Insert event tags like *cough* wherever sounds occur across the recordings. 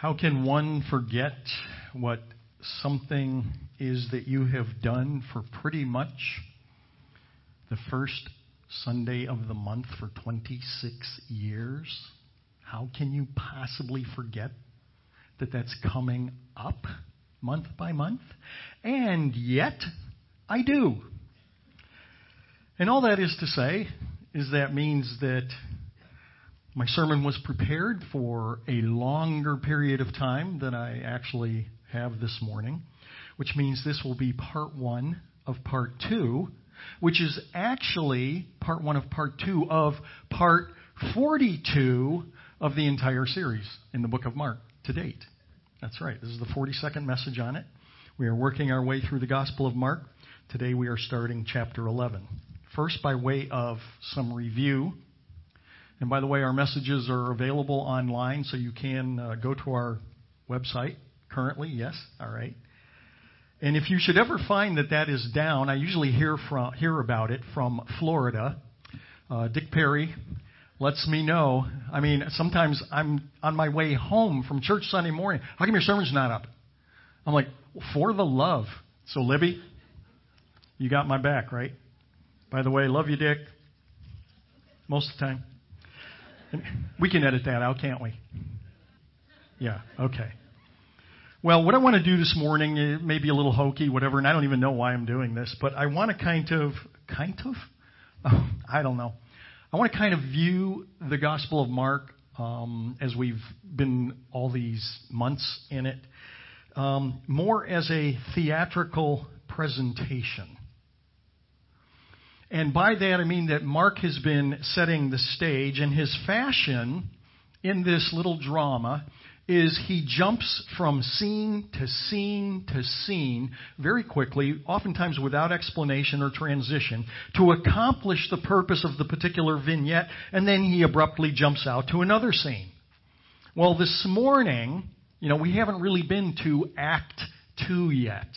How can one forget what something is that you have done for pretty much the first Sunday of the month for 26 years? How can you possibly forget that that's coming up month by month? And yet, I do. And all that is to say is that means that my sermon was prepared for a longer period of time than I actually have this morning, which means this will be part one of part two, which is actually part one of part two of part 42 of the entire series in the book of Mark to date. That's right. This is the 42nd message on it. We are working our way through the Gospel of Mark. Today we are starting chapter 11. First, by way of some review, and by the way, our messages are available online, so you can uh, go to our website currently. Yes, all right. And if you should ever find that that is down, I usually hear from hear about it from Florida. Uh, Dick Perry lets me know. I mean, sometimes I'm on my way home from church Sunday morning. How come your sermon's not up? I'm like, for the love. So Libby, you got my back, right? By the way, love you, Dick. Most of the time. We can edit that out, can't we? Yeah, okay. Well, what I want to do this morning it may be a little hokey, whatever, and I don't even know why I'm doing this, but I want to kind of, kind of, oh, I don't know. I want to kind of view the Gospel of Mark um, as we've been all these months in it, um, more as a theatrical presentation. And by that I mean that Mark has been setting the stage, and his fashion in this little drama is he jumps from scene to scene to scene very quickly, oftentimes without explanation or transition, to accomplish the purpose of the particular vignette, and then he abruptly jumps out to another scene. Well, this morning, you know, we haven't really been to Act 2 yet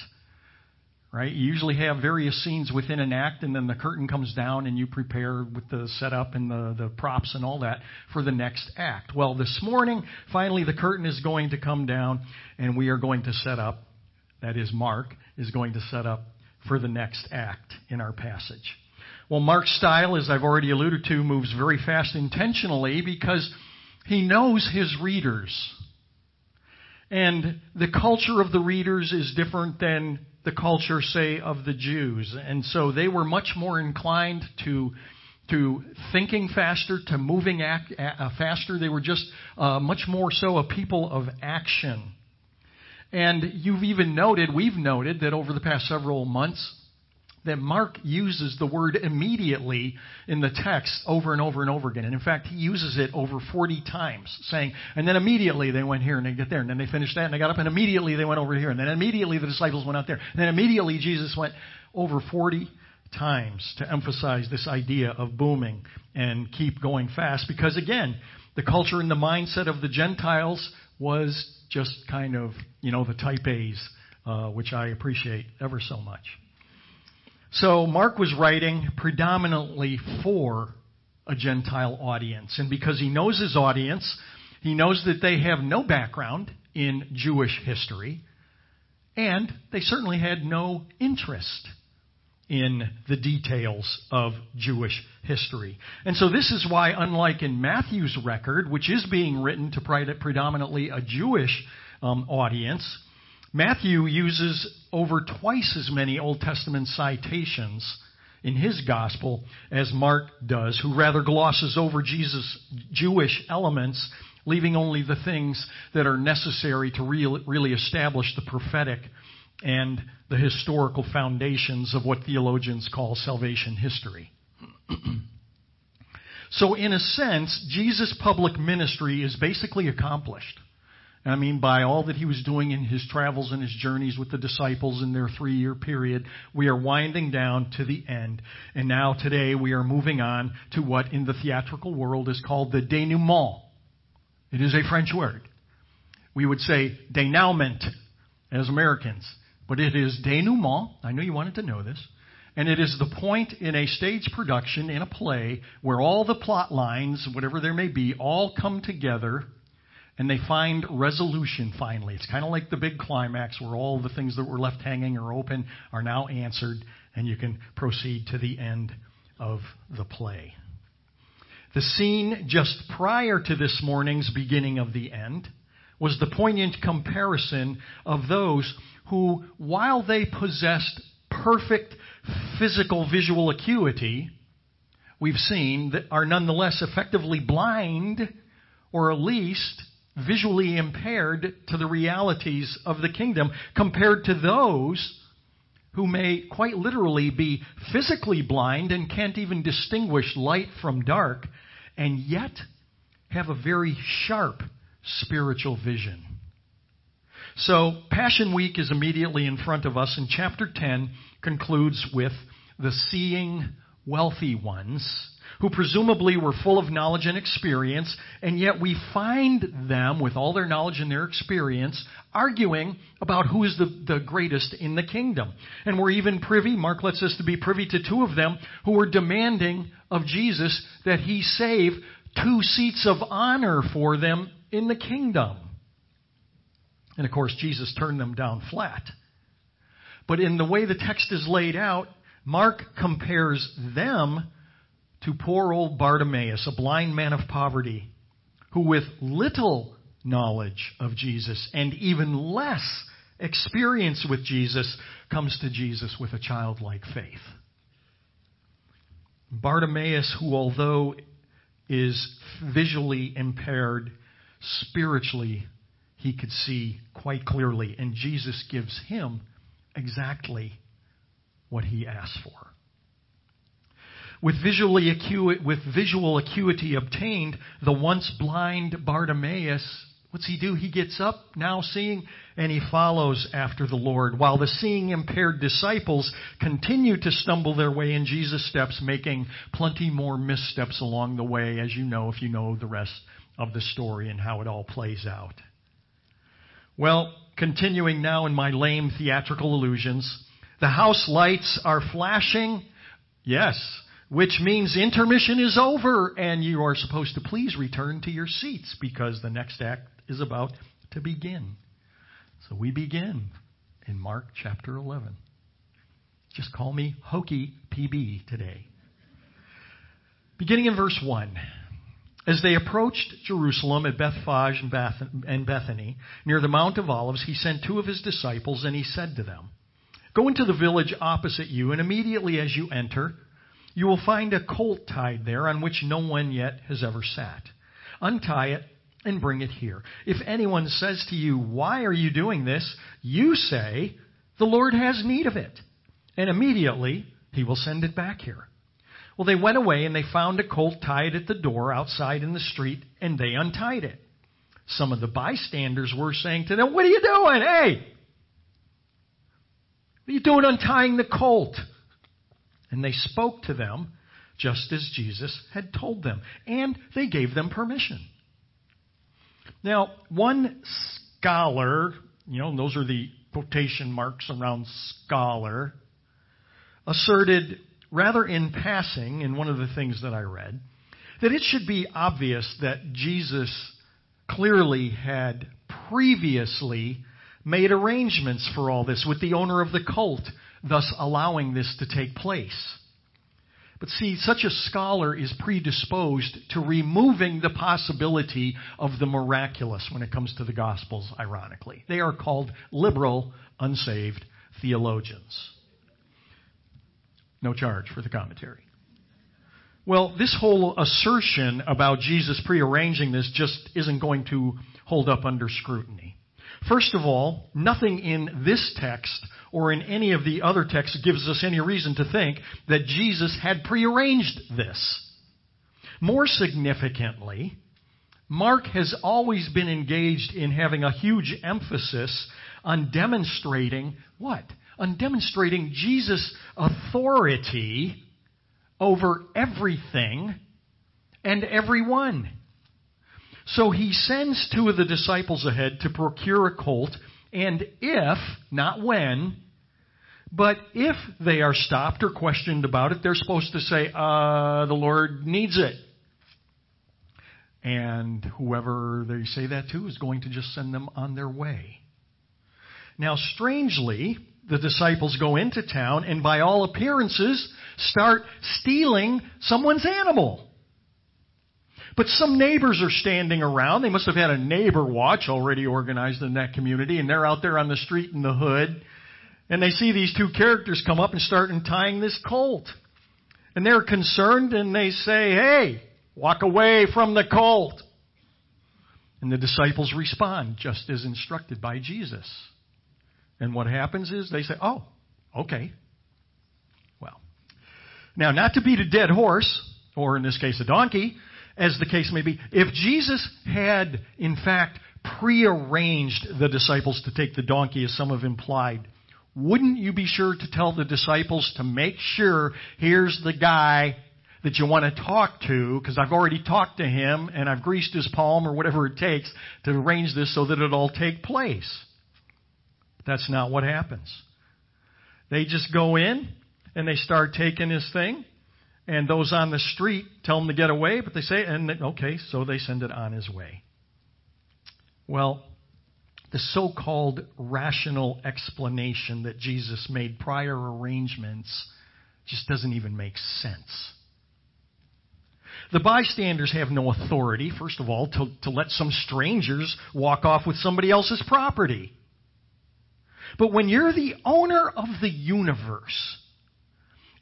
right? You usually have various scenes within an act, and then the curtain comes down, and you prepare with the setup and the, the props and all that for the next act. Well, this morning, finally, the curtain is going to come down, and we are going to set up, that is, Mark is going to set up for the next act in our passage. Well, Mark's style, as I've already alluded to, moves very fast intentionally because he knows his readers. And the culture of the readers is different than the culture, say, of the Jews. And so they were much more inclined to to thinking faster, to moving act, uh, faster. They were just uh, much more so a people of action. And you've even noted, we've noted that over the past several months, that Mark uses the word immediately in the text over and over and over again. And in fact, he uses it over 40 times, saying, and then immediately they went here and they get there, and then they finished that and they got up, and immediately they went over here, and then immediately the disciples went out there, and then immediately Jesus went over 40 times to emphasize this idea of booming and keep going fast. Because again, the culture and the mindset of the Gentiles was just kind of, you know, the type A's, uh, which I appreciate ever so much. So Mark was writing predominantly for a Gentile audience. And because he knows his audience, he knows that they have no background in Jewish history, and they certainly had no interest in the details of Jewish history. And so this is why, unlike in Matthew's record, which is being written to predominantly a Jewish um, audience, Matthew uses over twice as many Old Testament citations in his gospel as Mark does, who rather glosses over Jesus' Jewish elements, leaving only the things that are necessary to really establish the prophetic and the historical foundations of what theologians call salvation history. *clears throat* so, in a sense, Jesus' public ministry is basically accomplished. I mean, by all that he was doing in his travels and his journeys with the disciples in their three year period, we are winding down to the end. And now today we are moving on to what in the theatrical world is called the denouement. It is a French word. We would say denouement as Americans, but it is denouement. I know you wanted to know this. And it is the point in a stage production, in a play, where all the plot lines, whatever there may be, all come together and they find resolution finally. It's kind of like the big climax where all the things that were left hanging or open are now answered, and you can proceed to the end of the play. The scene just prior to this morning's beginning of the end was the poignant comparison of those who, while they possessed perfect physical visual acuity, we've seen that are nonetheless effectively blind or at least visually impaired to the realities of the kingdom compared to those who may quite literally be physically blind and can't even distinguish light from dark, and yet have a very sharp spiritual vision. So, Passion Week is immediately in front of us, and chapter 10 concludes with the seeing wealthy ones who presumably were full of knowledge and experience, and yet we find them, with all their knowledge and their experience, arguing about who is the, the greatest in the kingdom. And we're even privy, Mark lets us to be privy to two of them who were demanding of Jesus that he save two seats of honor for them in the kingdom. And of course, Jesus turned them down flat. But in the way the text is laid out, Mark compares them to poor old Bartimaeus, a blind man of poverty, who with little knowledge of Jesus and even less experience with Jesus comes to Jesus with a childlike faith. Bartimaeus, who although is visually impaired, spiritually he could see quite clearly, and Jesus gives him exactly what he asked for. With, visually acu- with visual acuity obtained, the once blind Bartimaeus, what's he do? He gets up, now seeing, and he follows after the Lord, while the seeing impaired disciples continue to stumble their way in Jesus' steps, making plenty more missteps along the way, as you know if you know the rest of the story and how it all plays out. Well, continuing now in my lame theatrical illusions, the house lights are flashing. Yes, which means intermission is over and you are supposed to please return to your seats because the next act is about to begin. So we begin in Mark chapter 11. Just call me Hokey PB today. Beginning in verse 1. As they approached Jerusalem at Bethphage and Bethany, near the Mount of Olives, he sent two of his disciples and he said to them, Go into the village opposite you, and immediately as you enter, you will find a colt tied there on which no one yet has ever sat. Untie it and bring it here. If anyone says to you, Why are you doing this? you say, The Lord has need of it. And immediately he will send it back here. Well, they went away and they found a colt tied at the door outside in the street, and they untied it. Some of the bystanders were saying to them, What are you doing? Hey! What are you doing untying the colt? And they spoke to them just as Jesus had told them. And they gave them permission. Now, one scholar, you know, those are the quotation marks around scholar, asserted rather in passing in one of the things that I read that it should be obvious that Jesus clearly had previously made arrangements for all this with the owner of the cult thus allowing this to take place. But see, such a scholar is predisposed to removing the possibility of the miraculous when it comes to the Gospels, ironically. They are called liberal, unsaved theologians. No charge for the commentary. Well, this whole assertion about Jesus prearranging this just isn't going to hold up under scrutiny. First of all, nothing in this text or in any of the other texts gives us any reason to think that Jesus had prearranged this. More significantly, Mark has always been engaged in having a huge emphasis on demonstrating what? On demonstrating Jesus' authority over everything and everyone. So he sends two of the disciples ahead to procure a colt, and if, not when, but if they are stopped or questioned about it, they're supposed to say, uh, the Lord needs it. And whoever they say that to is going to just send them on their way. Now, strangely, the disciples go into town and by all appearances start stealing someone's animal. But some neighbors are standing around. They must have had a neighbor watch already organized in that community, and they're out there on the street in the hood. And they see these two characters come up and start untying this colt. And they're concerned and they say, Hey, walk away from the colt. And the disciples respond just as instructed by Jesus. And what happens is they say, Oh, okay. Well, now, not to beat a dead horse, or in this case a donkey, as the case may be, if Jesus had, in fact, prearranged the disciples to take the donkey, as some have implied, wouldn't you be sure to tell the disciples to make sure here's the guy that you want to talk to, because I've already talked to him and I've greased his palm or whatever it takes to arrange this so that it all take place. That's not what happens. They just go in and they start taking his thing and those on the street tell him to get away, but they say, and okay, so they send it on his way. Well, the so called rational explanation that Jesus made prior arrangements just doesn't even make sense. The bystanders have no authority, first of all, to, to let some strangers walk off with somebody else's property. But when you're the owner of the universe,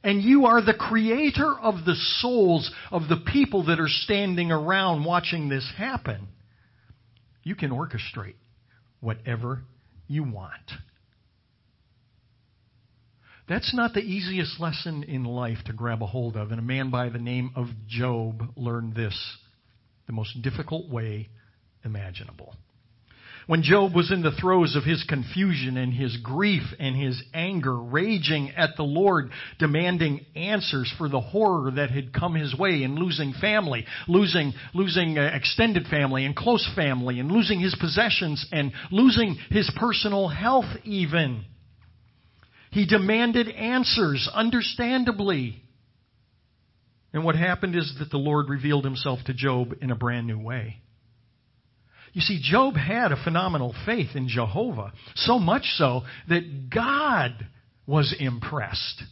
and you are the creator of the souls of the people that are standing around watching this happen. You can orchestrate whatever you want. That's not the easiest lesson in life to grab a hold of, and a man by the name of Job learned this the most difficult way imaginable. When Job was in the throes of his confusion and his grief and his anger, raging at the Lord, demanding answers for the horror that had come his way in losing family, losing, losing uh, extended family and close family, and losing his possessions and losing his personal health even. He demanded answers, understandably. And what happened is that the Lord revealed himself to Job in a brand new way. You see, Job had a phenomenal faith in Jehovah, so much so that God was impressed.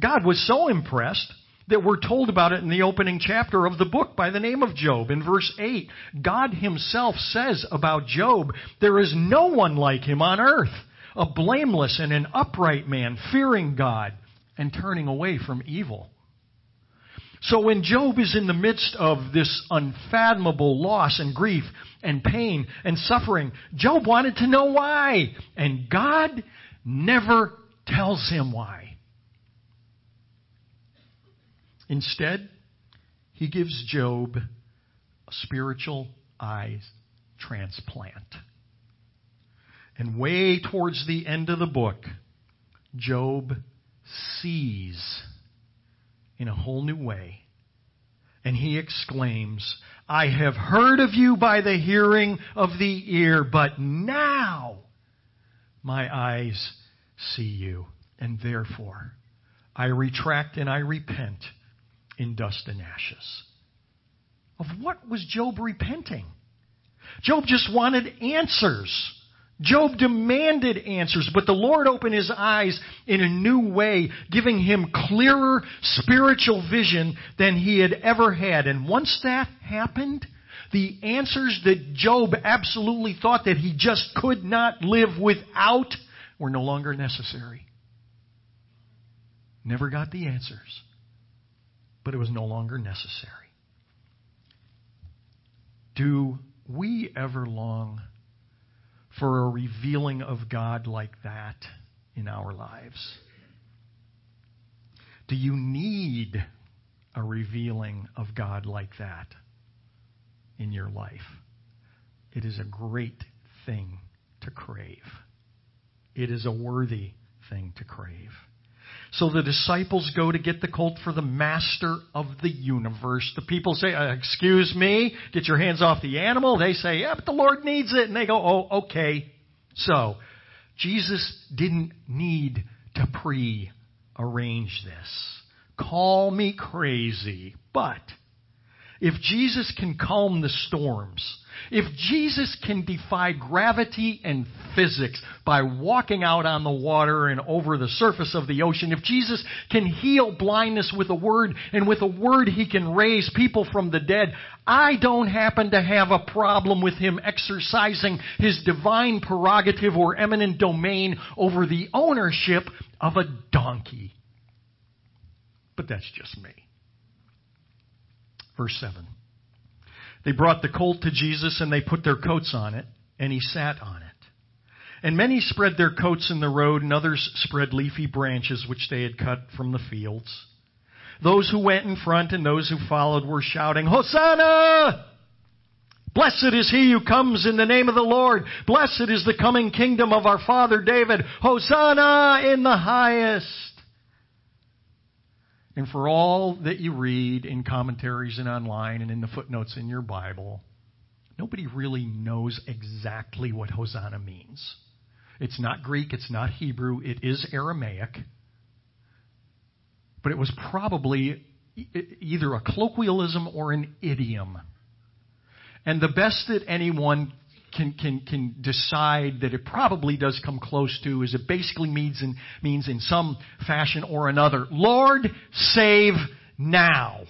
God was so impressed that we're told about it in the opening chapter of the book by the name of Job. In verse 8, God himself says about Job, There is no one like him on earth, a blameless and an upright man, fearing God and turning away from evil. So when Job is in the midst of this unfathomable loss and grief and pain and suffering, Job wanted to know why. And God never tells him why. Instead, he gives Job a spiritual eyes transplant. And way towards the end of the book, Job sees in a whole new way. And he exclaims, I have heard of you by the hearing of the ear, but now my eyes see you. And therefore, I retract and I repent in dust and ashes. Of what was Job repenting? Job just wanted answers. Job demanded answers, but the Lord opened his eyes in a new way, giving him clearer spiritual vision than he had ever had. And once that happened, the answers that Job absolutely thought that he just could not live without were no longer necessary. Never got the answers, but it was no longer necessary. Do we ever long for a revealing of God like that in our lives? Do you need a revealing of God like that in your life? It is a great thing to crave. It is a worthy thing to crave. So the disciples go to get the colt for the master of the universe. The people say, uh, Excuse me, get your hands off the animal. They say, Yeah, but the Lord needs it. And they go, Oh, okay. So, Jesus didn't need to pre arrange this. Call me crazy, but if Jesus can calm the storms, if Jesus can defy gravity and physics by walking out on the water and over the surface of the ocean, if Jesus can heal blindness with a word and with a word he can raise people from the dead, I don't happen to have a problem with him exercising his divine prerogative or eminent domain over the ownership of a donkey. But that's just me. Verse 7. They brought the colt to Jesus and they put their coats on it, and he sat on it. And many spread their coats in the road, and others spread leafy branches which they had cut from the fields. Those who went in front and those who followed were shouting, Hosanna! Blessed is he who comes in the name of the Lord. Blessed is the coming kingdom of our father David. Hosanna in the highest. And for all that you read in commentaries and online and in the footnotes in your Bible, nobody really knows exactly what Hosanna means. It's not Greek, it's not Hebrew, it is Aramaic. But it was probably either a colloquialism or an idiom. And the best that anyone can, can, can decide that it probably does come close to is it basically means in, means in some fashion or another, Lord, save now.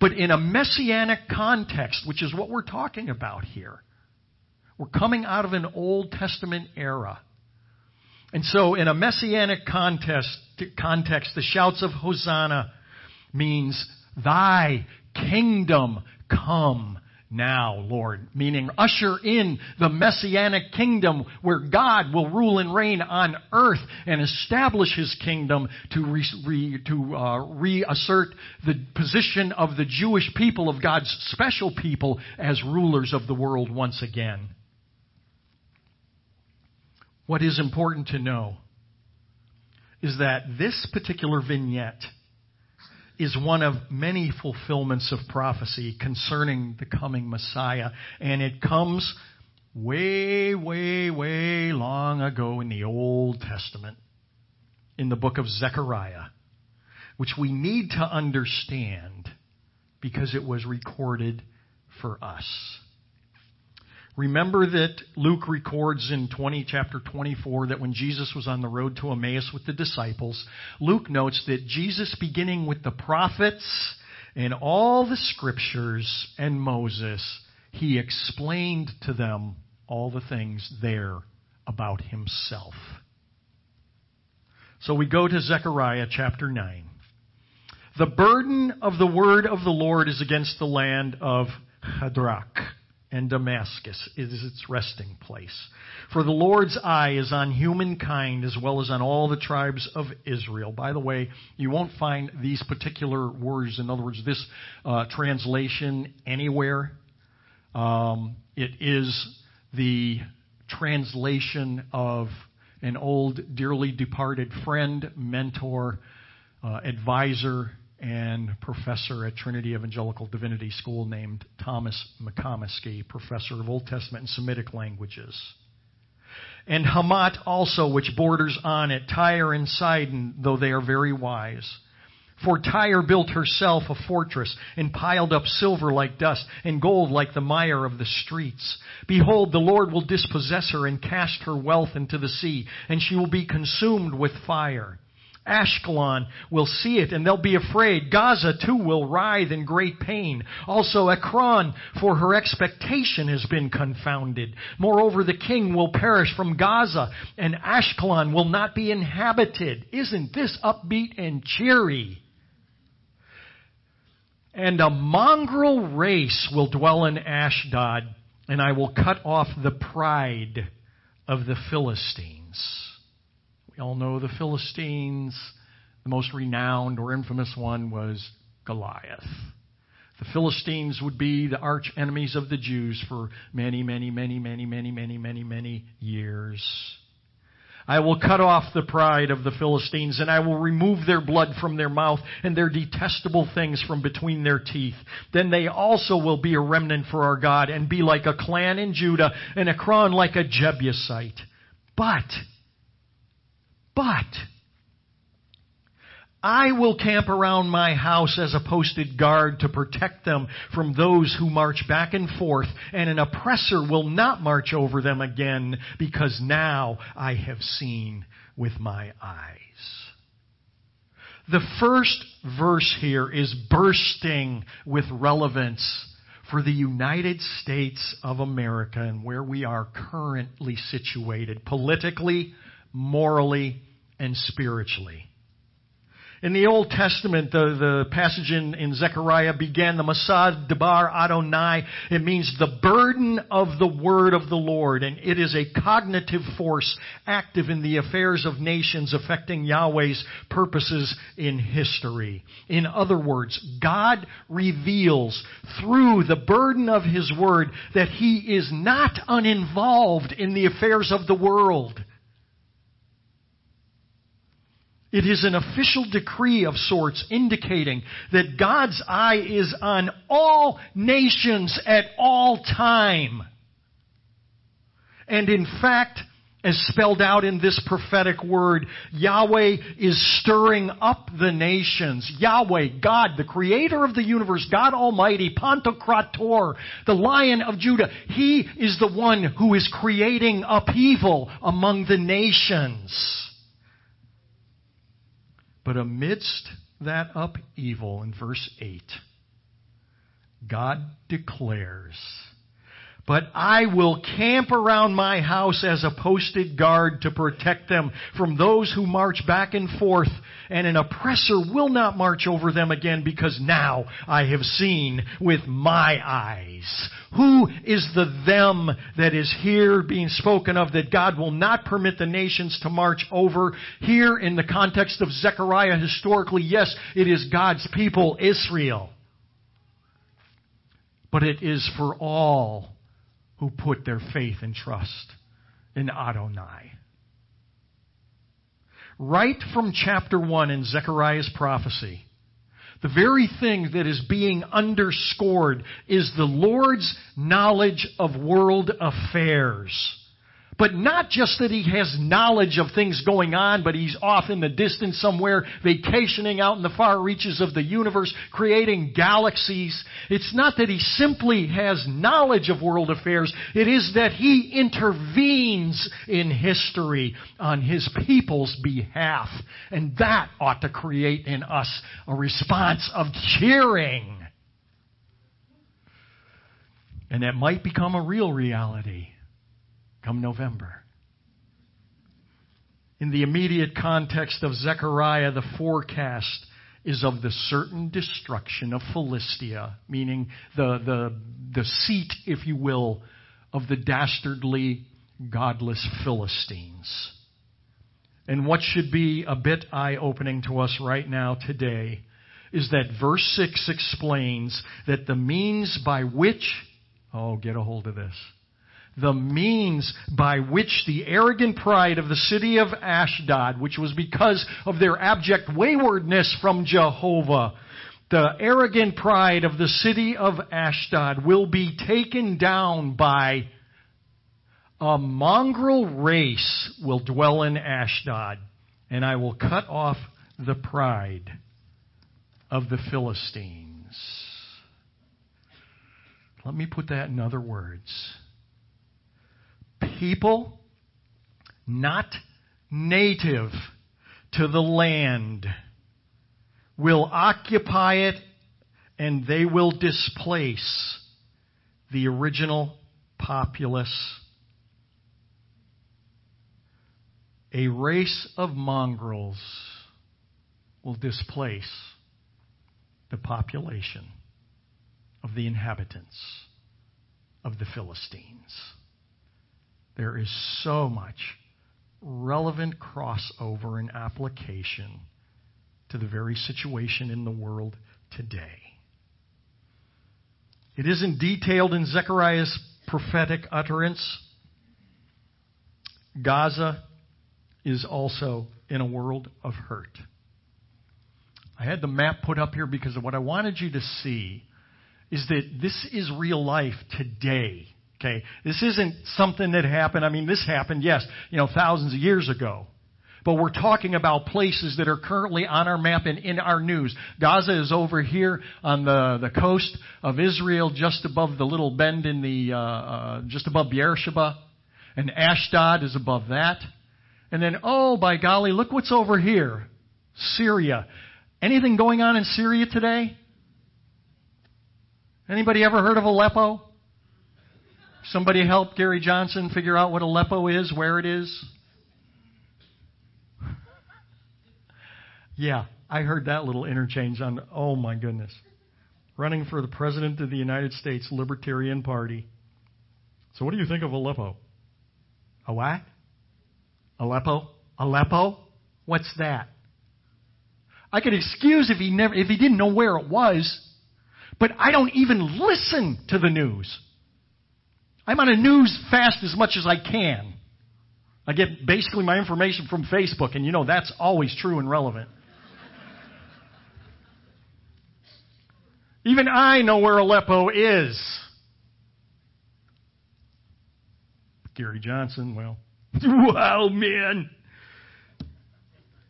But in a messianic context, which is what we're talking about here, we're coming out of an Old Testament era. And so in a messianic context, context the shouts of Hosanna means, Thy kingdom come now, Lord, meaning usher in the messianic kingdom where God will rule and reign on earth and establish his kingdom to, re, re, to uh, reassert the position of the Jewish people, of God's special people, as rulers of the world once again. What is important to know is that this particular vignette is one of many fulfillments of prophecy concerning the coming Messiah. And it comes way, way, way long ago in the Old Testament, in the book of Zechariah, which we need to understand because it was recorded for us. Remember that Luke records in 20, chapter 24 that when Jesus was on the road to Emmaus with the disciples, Luke notes that Jesus, beginning with the prophets and all the scriptures and Moses, he explained to them all the things there about himself. So we go to Zechariah chapter 9. The burden of the word of the Lord is against the land of Hadrach and Damascus is its resting place. For the Lord's eye is on humankind as well as on all the tribes of Israel. By the way, you won't find these particular words, in other words, this uh, translation anywhere. Um, it is the translation of an old, dearly departed friend, mentor, uh, advisor, and professor at Trinity Evangelical Divinity School named Thomas McComiskey, professor of Old Testament and Semitic languages. And Hamath also, which borders on it, Tyre and Sidon, though they are very wise. For Tyre built herself a fortress and piled up silver like dust and gold like the mire of the streets. Behold, the Lord will dispossess her and cast her wealth into the sea, and she will be consumed with fire. Ashkelon will see it and they'll be afraid. Gaza too will writhe in great pain. Also Ekron, for her expectation has been confounded. Moreover, the king will perish from Gaza and Ashkelon will not be inhabited. Isn't this upbeat and cheery? And a mongrel race will dwell in Ashdod, and I will cut off the pride of the Philistines. We all know the Philistines. The most renowned or infamous one was Goliath. The Philistines would be the arch enemies of the Jews for many, many, many, many, many, many, many, many years. I will cut off the pride of the Philistines, and I will remove their blood from their mouth and their detestable things from between their teeth. Then they also will be a remnant for our God and be like a clan in Judah and Ekron like a Jebusite. But but I will camp around my house as a posted guard to protect them from those who march back and forth, and an oppressor will not march over them again, because now I have seen with my eyes. The first verse here is bursting with relevance for the United States of America and where we are currently situated politically, morally, and spiritually. In the Old Testament, the, the passage in, in Zechariah began the Masad Debar Adonai. It means the burden of the word of the Lord, and it is a cognitive force active in the affairs of nations affecting Yahweh's purposes in history. In other words, God reveals through the burden of His word that He is not uninvolved in the affairs of the world. It is an official decree of sorts indicating that God's eye is on all nations at all time. And in fact, as spelled out in this prophetic word, Yahweh is stirring up the nations. Yahweh, God, the creator of the universe, God Almighty, Pantocrator, the lion of Judah, He is the one who is creating upheaval among the nations. But amidst that upheaval in verse 8, God declares, but I will camp around my house as a posted guard to protect them from those who march back and forth, and an oppressor will not march over them again because now I have seen with my eyes. Who is the them that is here being spoken of that God will not permit the nations to march over? Here in the context of Zechariah historically, yes, it is God's people, Israel. But it is for all who put their faith and trust in Adonai. Right from chapter 1 in Zechariah's prophecy, the very thing that is being underscored is the Lord's knowledge of world affairs. But not just that he has knowledge of things going on, but he's off in the distance somewhere, vacationing out in the far reaches of the universe, creating galaxies. It's not that he simply has knowledge of world affairs. It is that he intervenes in history on his people's behalf. And that ought to create in us a response of cheering. And that might become a real reality come November. In the immediate context of Zechariah, the forecast is of the certain destruction of Philistia, meaning the, the, the seat, if you will, of the dastardly, godless Philistines. And what should be a bit eye opening to us right now today is that verse 6 explains that the means by which, oh, get a hold of this the means by which the arrogant pride of the city of Ashdod, which was because of their abject waywardness from Jehovah, the arrogant pride of the city of Ashdod will be taken down by a mongrel race will dwell in Ashdod, and I will cut off the pride of the Philistines. Let me put that in other words people not native to the land will occupy it and they will displace the original populace. A race of mongrels will displace the population of the inhabitants of the Philistines. There is so much relevant crossover and application to the very situation in the world today. It isn't detailed in Zechariah's prophetic utterance. Gaza is also in a world of hurt. I had the map put up here because what I wanted you to see is that this is real life today. Okay, this isn't something that happened. I mean, this happened, yes, you know, thousands of years ago. But we're talking about places that are currently on our map and in our news. Gaza is over here on the, the coast of Israel, just above the little bend in the, uh, uh, just above Beersheba. And Ashdod is above that. And then, oh, by golly, look what's over here. Syria. Anything going on in Syria today? Anybody ever heard of Aleppo? Somebody help Gary Johnson figure out what Aleppo is, where it is? *laughs* yeah, I heard that little interchange on, oh my goodness. Running for the President of the United States Libertarian Party. So what do you think of Aleppo? A what? Aleppo? Aleppo? What's that? I could excuse if he never, if he didn't know where it was, but I don't even listen to the news. I'm on a news fast as much as I can. I get basically my information from Facebook, and you know that's always true and relevant. Even I know where Aleppo is. Gary Johnson, well, *laughs* wow, man.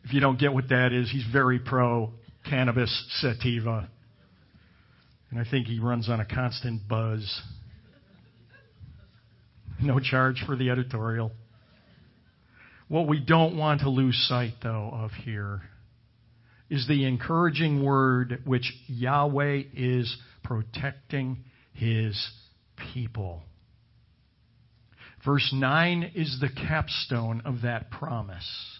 If you don't get what that is, he's very pro cannabis sativa. And I think he runs on a constant buzz. No charge for the editorial. What we don't want to lose sight, though, of here is the encouraging word which Yahweh is protecting his people. Verse 9 is the capstone of that promise.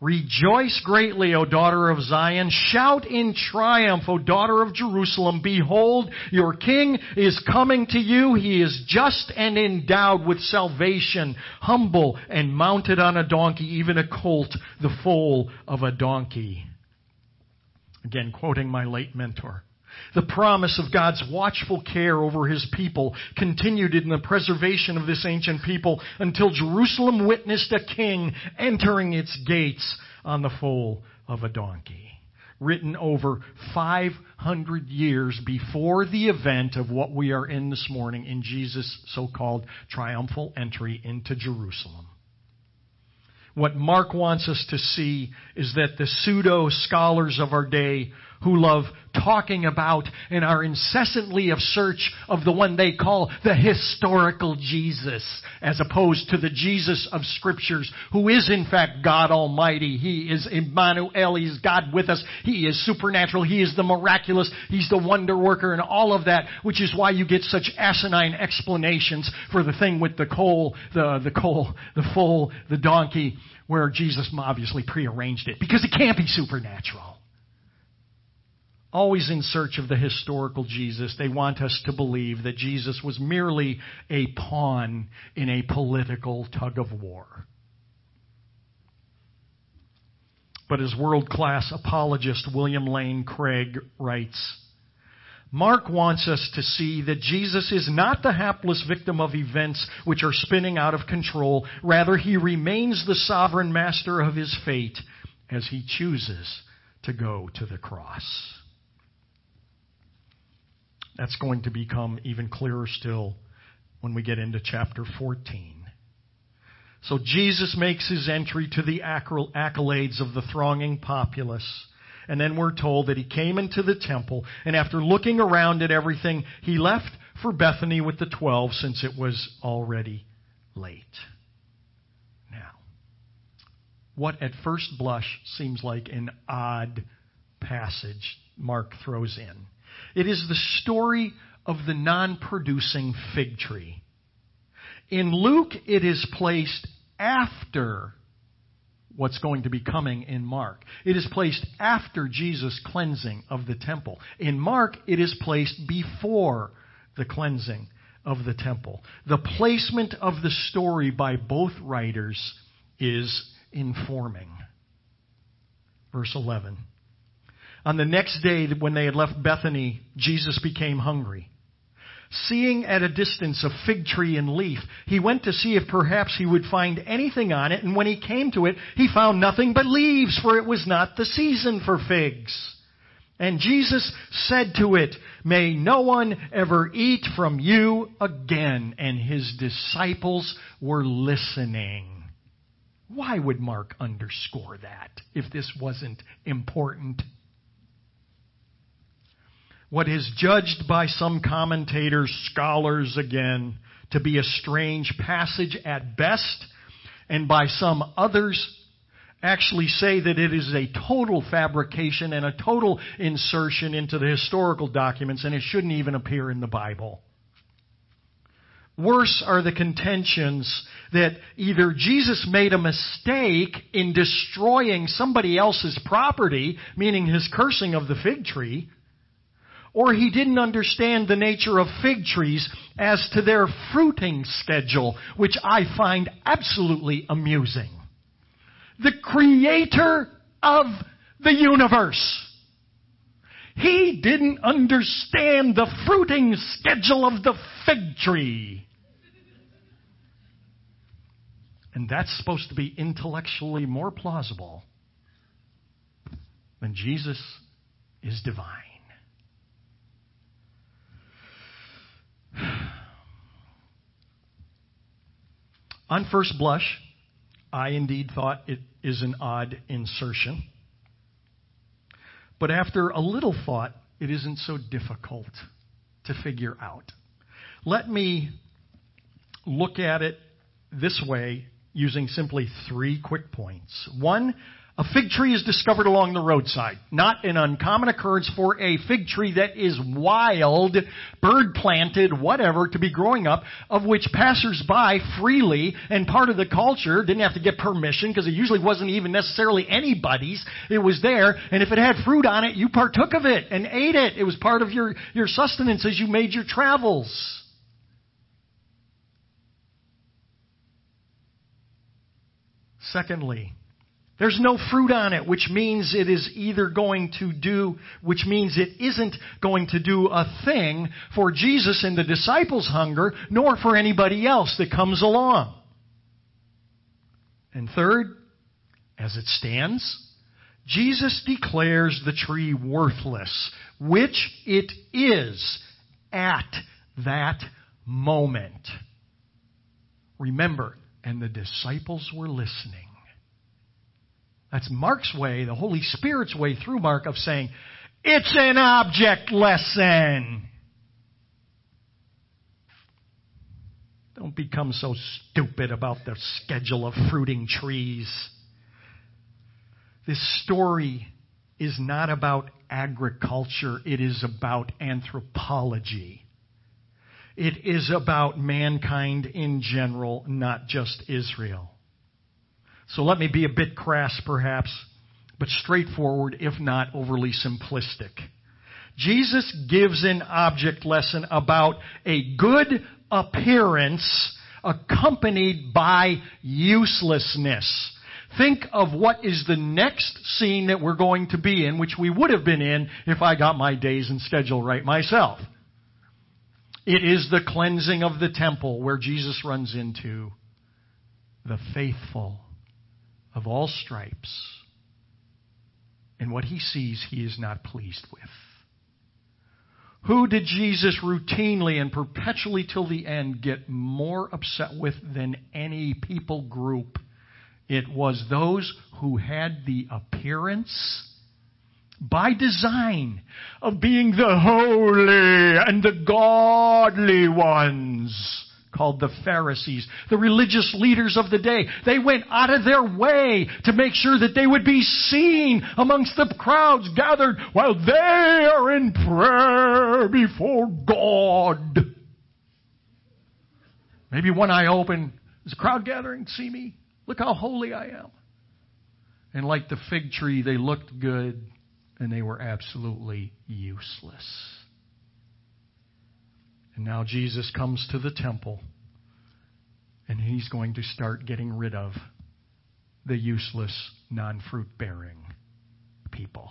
Rejoice greatly, O daughter of Zion. Shout in triumph, O daughter of Jerusalem. Behold, your king is coming to you. He is just and endowed with salvation, humble and mounted on a donkey, even a colt, the foal of a donkey. Again, quoting my late mentor. The promise of God's watchful care over His people continued in the preservation of this ancient people until Jerusalem witnessed a king entering its gates on the foal of a donkey. Written over 500 years before the event of what we are in this morning in Jesus' so-called triumphal entry into Jerusalem. What Mark wants us to see is that the pseudo scholars of our day who love talking about and are incessantly of search of the one they call the historical Jesus, as opposed to the Jesus of scriptures, who is in fact God Almighty. He is Emmanuel. He is God with us. He is supernatural. He is the miraculous. He's the wonder worker and all of that, which is why you get such asinine explanations for the thing with the coal, the, the coal, the foal, the donkey, where Jesus obviously prearranged it, because it can't be supernatural always in search of the historical Jesus. They want us to believe that Jesus was merely a pawn in a political tug of war. But as world class apologist William Lane Craig writes, Mark wants us to see that Jesus is not the hapless victim of events which are spinning out of control. Rather, he remains the sovereign master of his fate as he chooses to go to the cross. That's going to become even clearer still when we get into chapter 14. So Jesus makes his entry to the accolades of the thronging populace. And then we're told that he came into the temple, and after looking around at everything, he left for Bethany with the twelve since it was already late. Now, what at first blush seems like an odd passage Mark throws in it is the story of the non producing fig tree. In Luke, it is placed after what's going to be coming in Mark. It is placed after Jesus' cleansing of the temple. In Mark, it is placed before the cleansing of the temple. The placement of the story by both writers is informing. Verse 11. On the next day, when they had left Bethany, Jesus became hungry. Seeing at a distance a fig tree in leaf, he went to see if perhaps he would find anything on it, and when he came to it, he found nothing but leaves, for it was not the season for figs. And Jesus said to it, May no one ever eat from you again. And his disciples were listening. Why would Mark underscore that if this wasn't important? What is judged by some commentators, scholars again, to be a strange passage at best, and by some others actually say that it is a total fabrication and a total insertion into the historical documents, and it shouldn't even appear in the Bible. Worse are the contentions that either Jesus made a mistake in destroying somebody else's property, meaning his cursing of the fig tree, or he didn't understand the nature of fig trees as to their fruiting schedule, which I find absolutely amusing. The creator of the universe. He didn't understand the fruiting schedule of the fig tree. And that's supposed to be intellectually more plausible than Jesus is divine. On first blush, I indeed thought it is an odd insertion. But after a little thought, it isn't so difficult to figure out. Let me look at it this way using simply three quick points. One, a fig tree is discovered along the roadside. Not an uncommon occurrence for a fig tree that is wild, bird planted, whatever, to be growing up, of which passers-by freely and part of the culture didn't have to get permission because it usually wasn't even necessarily anybody's. It was there, and if it had fruit on it, you partook of it and ate it. It was part of your, your sustenance as you made your travels. Secondly, there's no fruit on it, which means it is either going to do, which means it isn't going to do a thing for Jesus and the disciples' hunger, nor for anybody else that comes along. And third, as it stands, Jesus declares the tree worthless, which it is at that moment. Remember, and the disciples were listening. That's Mark's way, the Holy Spirit's way through Mark of saying, it's an object lesson. Don't become so stupid about the schedule of fruiting trees. This story is not about agriculture, it is about anthropology. It is about mankind in general, not just Israel. So let me be a bit crass perhaps, but straightforward, if not overly simplistic. Jesus gives an object lesson about a good appearance accompanied by uselessness. Think of what is the next scene that we're going to be in, which we would have been in if I got my days and schedule right myself. It is the cleansing of the temple where Jesus runs into the faithful of all stripes. And what he sees, he is not pleased with. Who did Jesus routinely and perpetually till the end get more upset with than any people group? It was those who had the appearance by design of being the holy and the godly ones called the Pharisees, the religious leaders of the day. They went out of their way to make sure that they would be seen amongst the crowds gathered while they are in prayer before God. Maybe one eye open. Is a crowd gathering? See me? Look how holy I am. And like the fig tree, they looked good and they were absolutely useless. And now Jesus comes to the temple and he's going to start getting rid of the useless, non fruit bearing people.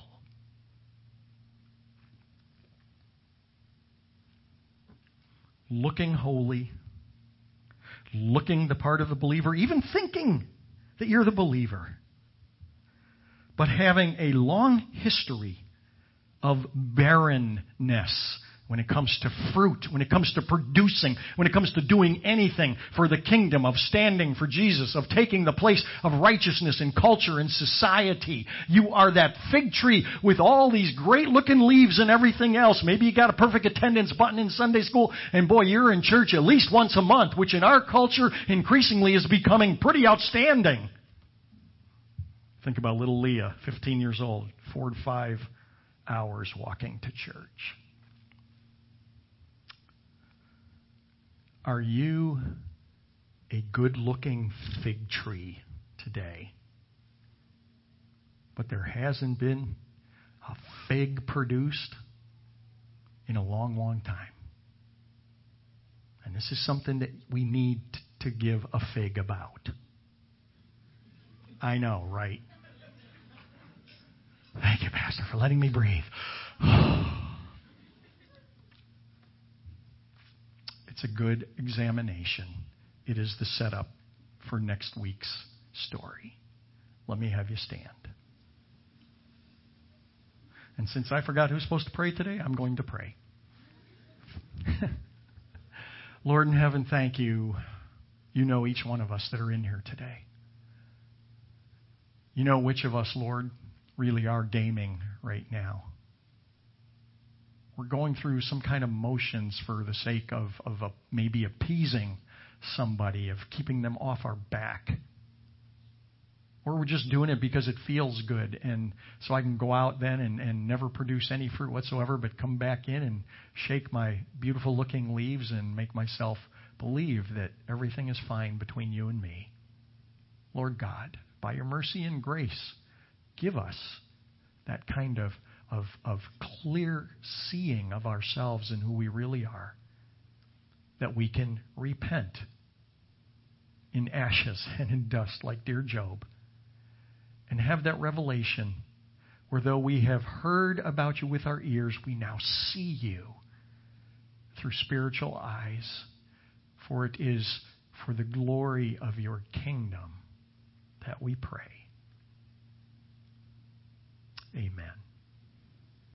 Looking holy, looking the part of the believer, even thinking that you're the believer, but having a long history of barrenness when it comes to fruit, when it comes to producing, when it comes to doing anything for the kingdom, of standing for Jesus, of taking the place of righteousness in culture and society. You are that fig tree with all these great looking leaves and everything else. Maybe you got a perfect attendance button in Sunday school, and boy, you're in church at least once a month, which in our culture increasingly is becoming pretty outstanding. Think about little Leah, 15 years old, four to five hours walking to church. Are you a good looking fig tree today? But there hasn't been a fig produced in a long, long time. And this is something that we need to give a fig about. I know, right? Thank you, Pastor, for letting me breathe. *sighs* *sighs* It's a good examination. It is the setup for next week's story. Let me have you stand. And since I forgot who's supposed to pray today, I'm going to pray. *laughs* Lord in heaven, thank you. You know each one of us that are in here today. You know which of us, Lord, really are gaming right now we're going through some kind of motions for the sake of, of a, maybe appeasing somebody, of keeping them off our back. Or we're just doing it because it feels good, and so I can go out then and, and never produce any fruit whatsoever, but come back in and shake my beautiful looking leaves and make myself believe that everything is fine between you and me. Lord God, by your mercy and grace, give us that kind of of, of clear seeing of ourselves and who we really are, that we can repent in ashes *laughs* and in dust like dear Job, and have that revelation where though we have heard about you with our ears, we now see you through spiritual eyes, for it is for the glory of your kingdom that we pray. Amen.